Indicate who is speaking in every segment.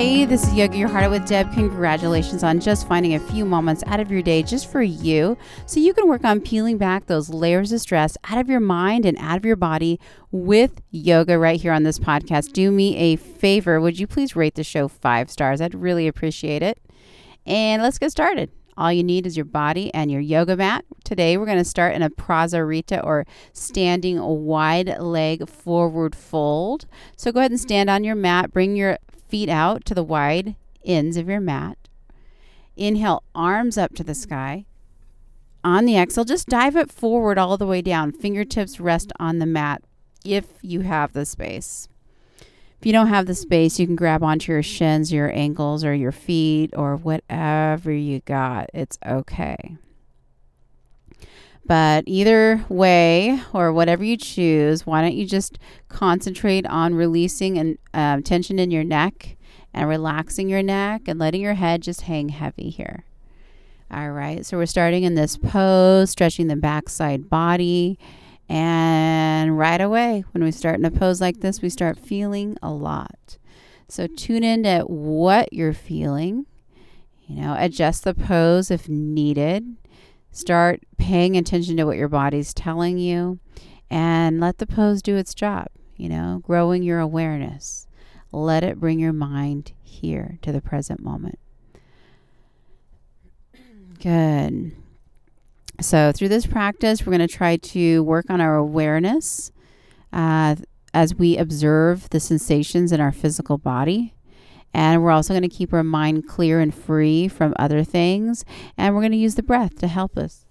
Speaker 1: Hey, this is Yoga Your Heart Out with Deb. Congratulations on just finding a few moments out of your day just for you so you can work on peeling back those layers of stress out of your mind and out of your body with yoga right here on this podcast. Do me a favor. Would you please rate the show five stars? I'd really appreciate it. And let's get started. All you need is your body and your yoga mat. Today we're going to start in a prasarita or standing wide leg forward fold. So go ahead and stand on your mat. Bring your feet out to the wide ends of your mat. Inhale, arms up to the sky. On the exhale, just dive it forward all the way down. Fingertips rest on the mat if you have the space. If you don't have the space, you can grab onto your shins, your ankles, or your feet, or whatever you got. It's okay. But either way, or whatever you choose, why don't you just concentrate on releasing and um, tension in your neck and relaxing your neck and letting your head just hang heavy here. All right, so we're starting in this pose, stretching the backside body. And right away, when we start in a pose like this, we start feeling a lot. So tune in to what you're feeling. You know, adjust the pose if needed. Start paying attention to what your body's telling you and let the pose do its job, you know, growing your awareness. Let it bring your mind here to the present moment. Good. So, through this practice, we're going to try to work on our awareness uh, as we observe the sensations in our physical body. And we're also going to keep our mind clear and free from other things. And we're going to use the breath to help us.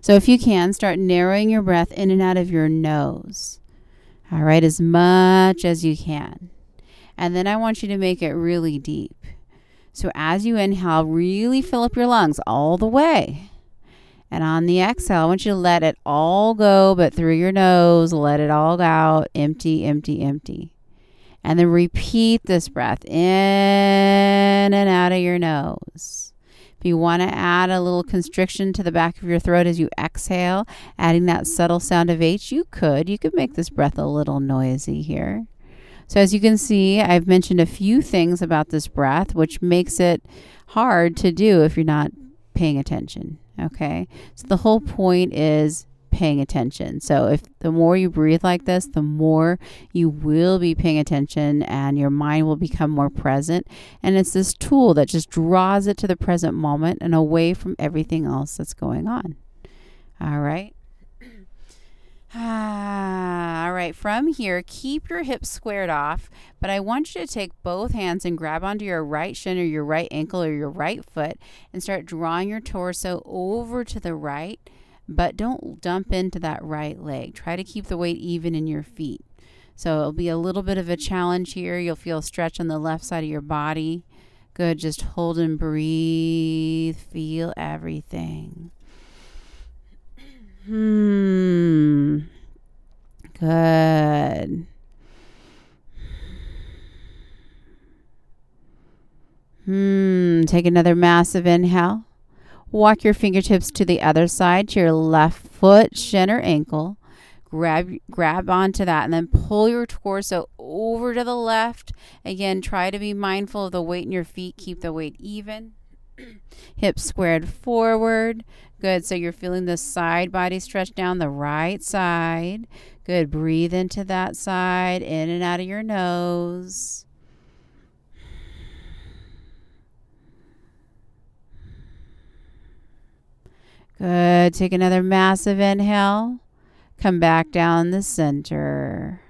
Speaker 1: So, if you can, start narrowing your breath in and out of your nose. All right, as much as you can. And then I want you to make it really deep. So, as you inhale, really fill up your lungs all the way. And on the exhale, I want you to let it all go, but through your nose, let it all out. Empty, empty, empty. And then repeat this breath in and out of your nose. If you want to add a little constriction to the back of your throat as you exhale, adding that subtle sound of H, you could. You could make this breath a little noisy here. So, as you can see, I've mentioned a few things about this breath, which makes it hard to do if you're not paying attention. Okay. So, the whole point is paying attention. So if the more you breathe like this, the more you will be paying attention and your mind will become more present. And it's this tool that just draws it to the present moment and away from everything else that's going on. All right. Ah, all right, from here, keep your hips squared off, but I want you to take both hands and grab onto your right shin or your right ankle or your right foot and start drawing your torso over to the right but don't dump into that right leg. Try to keep the weight even in your feet. So it'll be a little bit of a challenge here. You'll feel stretch on the left side of your body. Good. Just hold and breathe. Feel everything. Hmm. Good. Hmm. Take another massive inhale. Walk your fingertips to the other side, to your left foot, shin, or ankle. Grab, grab onto that and then pull your torso over to the left. Again, try to be mindful of the weight in your feet. Keep the weight even. Hips squared forward. Good. So you're feeling the side body stretch down the right side. Good. Breathe into that side, in and out of your nose. Good. Take another massive inhale. Come back down the center.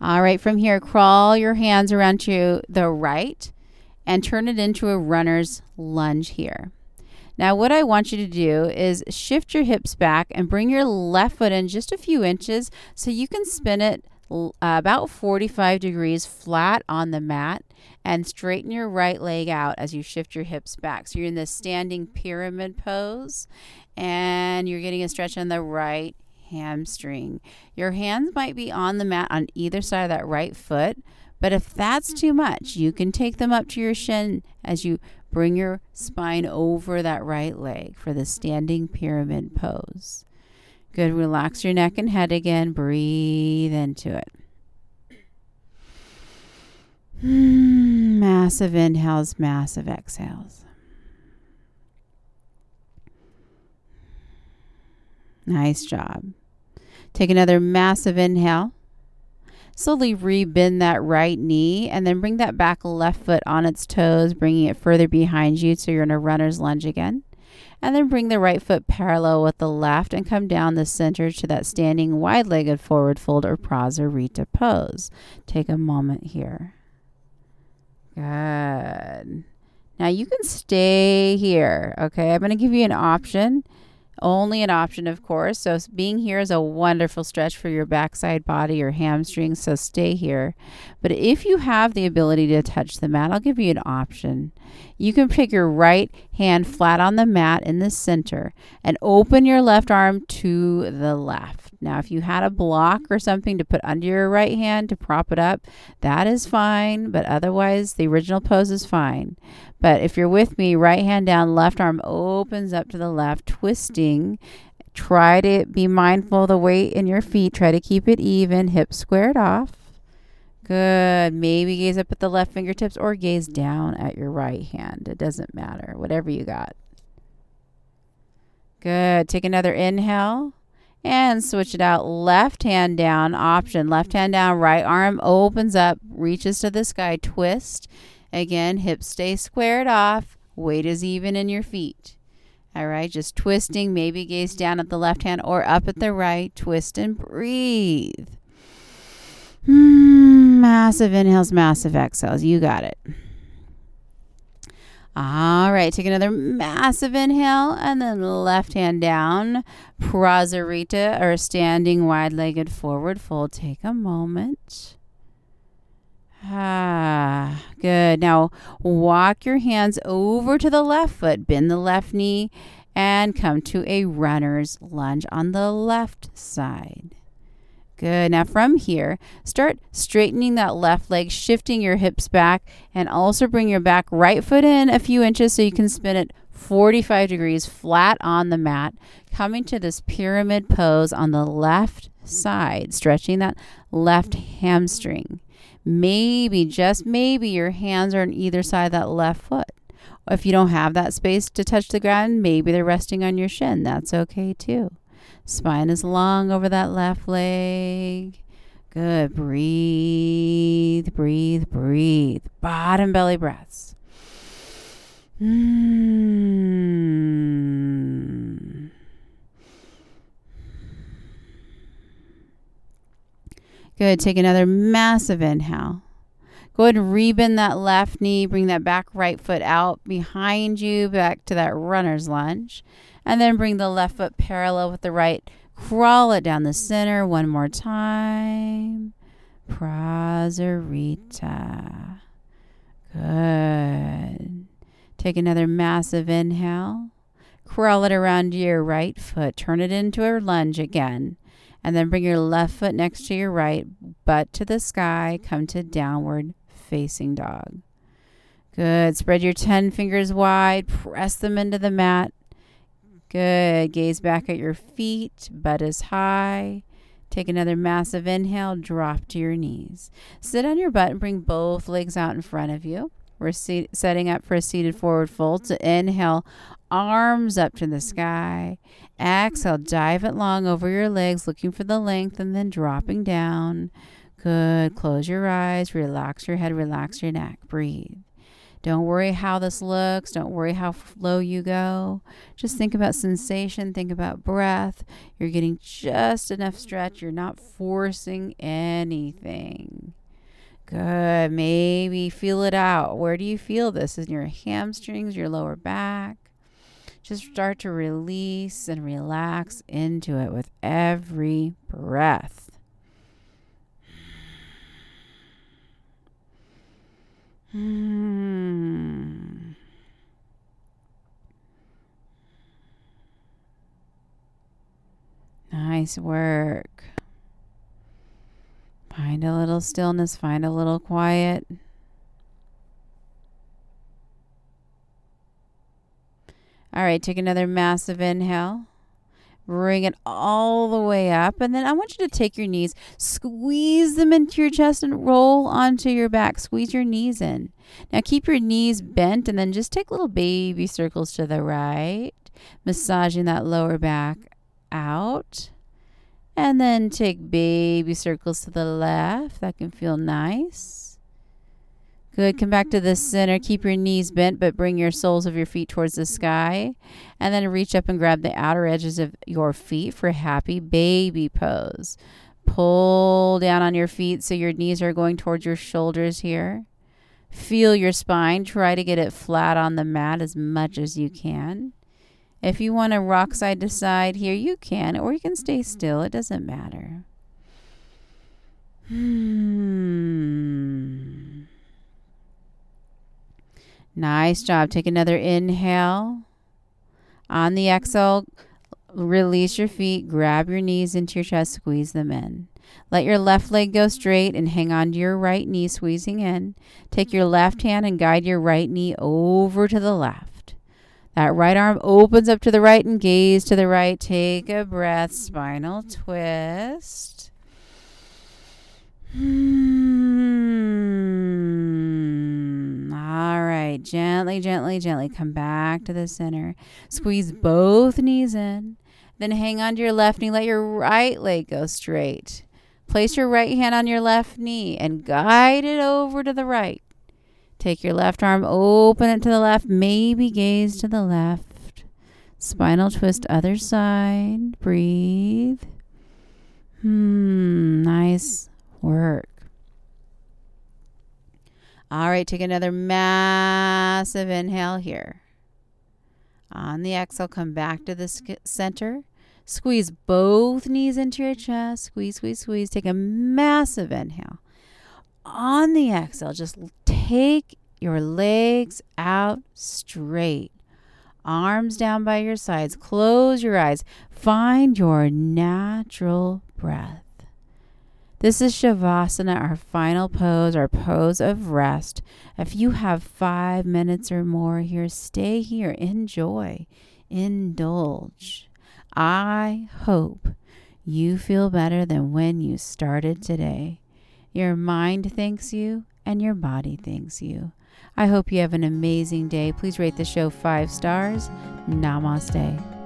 Speaker 1: All right, from here, crawl your hands around to the right and turn it into a runner's lunge here. Now, what I want you to do is shift your hips back and bring your left foot in just a few inches so you can spin it uh, about 45 degrees flat on the mat and straighten your right leg out as you shift your hips back. So you're in this standing pyramid pose and you're getting a stretch on the right hamstring. Your hands might be on the mat on either side of that right foot, but if that's too much, you can take them up to your shin as you bring your spine over that right leg for the standing pyramid pose. Good. Relax your neck and head again. Breathe into it. Hmm, massive inhales, massive exhales. Nice job. Take another massive inhale. Slowly rebend that right knee and then bring that back left foot on its toes, bringing it further behind you so you're in a runner's lunge again. And then bring the right foot parallel with the left and come down the center to that standing wide legged forward fold or Prasarita pose. Take a moment here. Good. Now you can stay here. Okay, I'm going to give you an option only an option, of course. So, being here is a wonderful stretch for your backside body your hamstrings. So, stay here. But if you have the ability to touch the mat, I'll give you an option. You can pick your right hand flat on the mat in the center and open your left arm to the left. Now, if you had a block or something to put under your right hand to prop it up, that is fine. But otherwise, the original pose is fine. But if you're with me, right hand down, left arm opens up to the left, twisting. Try to be mindful of the weight in your feet. Try to keep it even, hips squared off. Good. Maybe gaze up at the left fingertips or gaze down at your right hand. It doesn't matter. Whatever you got. Good. Take another inhale and switch it out. Left hand down, option. Left hand down, right arm opens up, reaches to the sky, twist. Again, hips stay squared off, weight is even in your feet. All right, just twisting, maybe gaze down at the left hand or up at the right. Twist and breathe. Mm, massive inhales, massive exhales. You got it. All right, take another massive inhale and then left hand down. Prasarita or standing wide legged forward fold. Take a moment. Ah, good. Now walk your hands over to the left foot, bend the left knee, and come to a runner's lunge on the left side. Good. Now from here, start straightening that left leg, shifting your hips back, and also bring your back right foot in a few inches so you can spin it 45 degrees flat on the mat, coming to this pyramid pose on the left side, stretching that left hamstring. Maybe, just maybe, your hands are on either side of that left foot. If you don't have that space to touch the ground, maybe they're resting on your shin. That's okay too. Spine is long over that left leg. Good. Breathe, breathe, breathe. Bottom belly breaths. Mm. Good. Take another massive inhale. Go ahead and rebend that left knee. Bring that back right foot out behind you, back to that runner's lunge. And then bring the left foot parallel with the right. Crawl it down the center one more time. Prasarita. Good. Take another massive inhale. Crawl it around your right foot. Turn it into a lunge again. And then bring your left foot next to your right, butt to the sky. Come to downward facing dog. Good. Spread your 10 fingers wide. Press them into the mat. Good. Gaze back at your feet. Butt is high. Take another massive inhale. Drop to your knees. Sit on your butt and bring both legs out in front of you. We're setting up for a seated forward fold. So inhale, arms up to the sky. Exhale, dive it long over your legs, looking for the length, and then dropping down. Good. Close your eyes, relax your head, relax your neck. Breathe. Don't worry how this looks. Don't worry how low you go. Just think about sensation. Think about breath. You're getting just enough stretch. You're not forcing anything. Good. Maybe feel it out. Where do you feel this? In your hamstrings, your lower back? Just start to release and relax into it with every breath. Hmm. Nice work. Find a little stillness, find a little quiet. All right, take another massive inhale. Bring it all the way up. And then I want you to take your knees, squeeze them into your chest, and roll onto your back. Squeeze your knees in. Now keep your knees bent and then just take little baby circles to the right, massaging that lower back out. And then take baby circles to the left. That can feel nice. Good. Come back to the center. Keep your knees bent, but bring your soles of your feet towards the sky. And then reach up and grab the outer edges of your feet for happy baby pose. Pull down on your feet so your knees are going towards your shoulders here. Feel your spine. Try to get it flat on the mat as much as you can. If you want to rock side to side here, you can, or you can stay still. It doesn't matter. Hmm. Nice job. Take another inhale. On the exhale, release your feet, grab your knees into your chest, squeeze them in. Let your left leg go straight and hang on to your right knee, squeezing in. Take your left hand and guide your right knee over to the left. That right arm opens up to the right and gaze to the right. Take a breath, spinal twist. Hmm. All right. Gently, gently, gently come back to the center. Squeeze both knees in. Then hang on to your left knee. Let your right leg go straight. Place your right hand on your left knee and guide it over to the right. Take your left arm, open it to the left, maybe gaze to the left. Spinal twist, other side. Breathe. Hmm, nice work. All right, take another massive inhale here. On the exhale, come back to the center. Squeeze both knees into your chest. Squeeze, squeeze, squeeze. Take a massive inhale. On the exhale, just take your legs out straight. Arms down by your sides. Close your eyes. Find your natural breath. This is Shavasana, our final pose, our pose of rest. If you have five minutes or more here, stay here. Enjoy. Indulge. I hope you feel better than when you started today. Your mind thanks you and your body thanks you. I hope you have an amazing day. Please rate the show five stars. Namaste.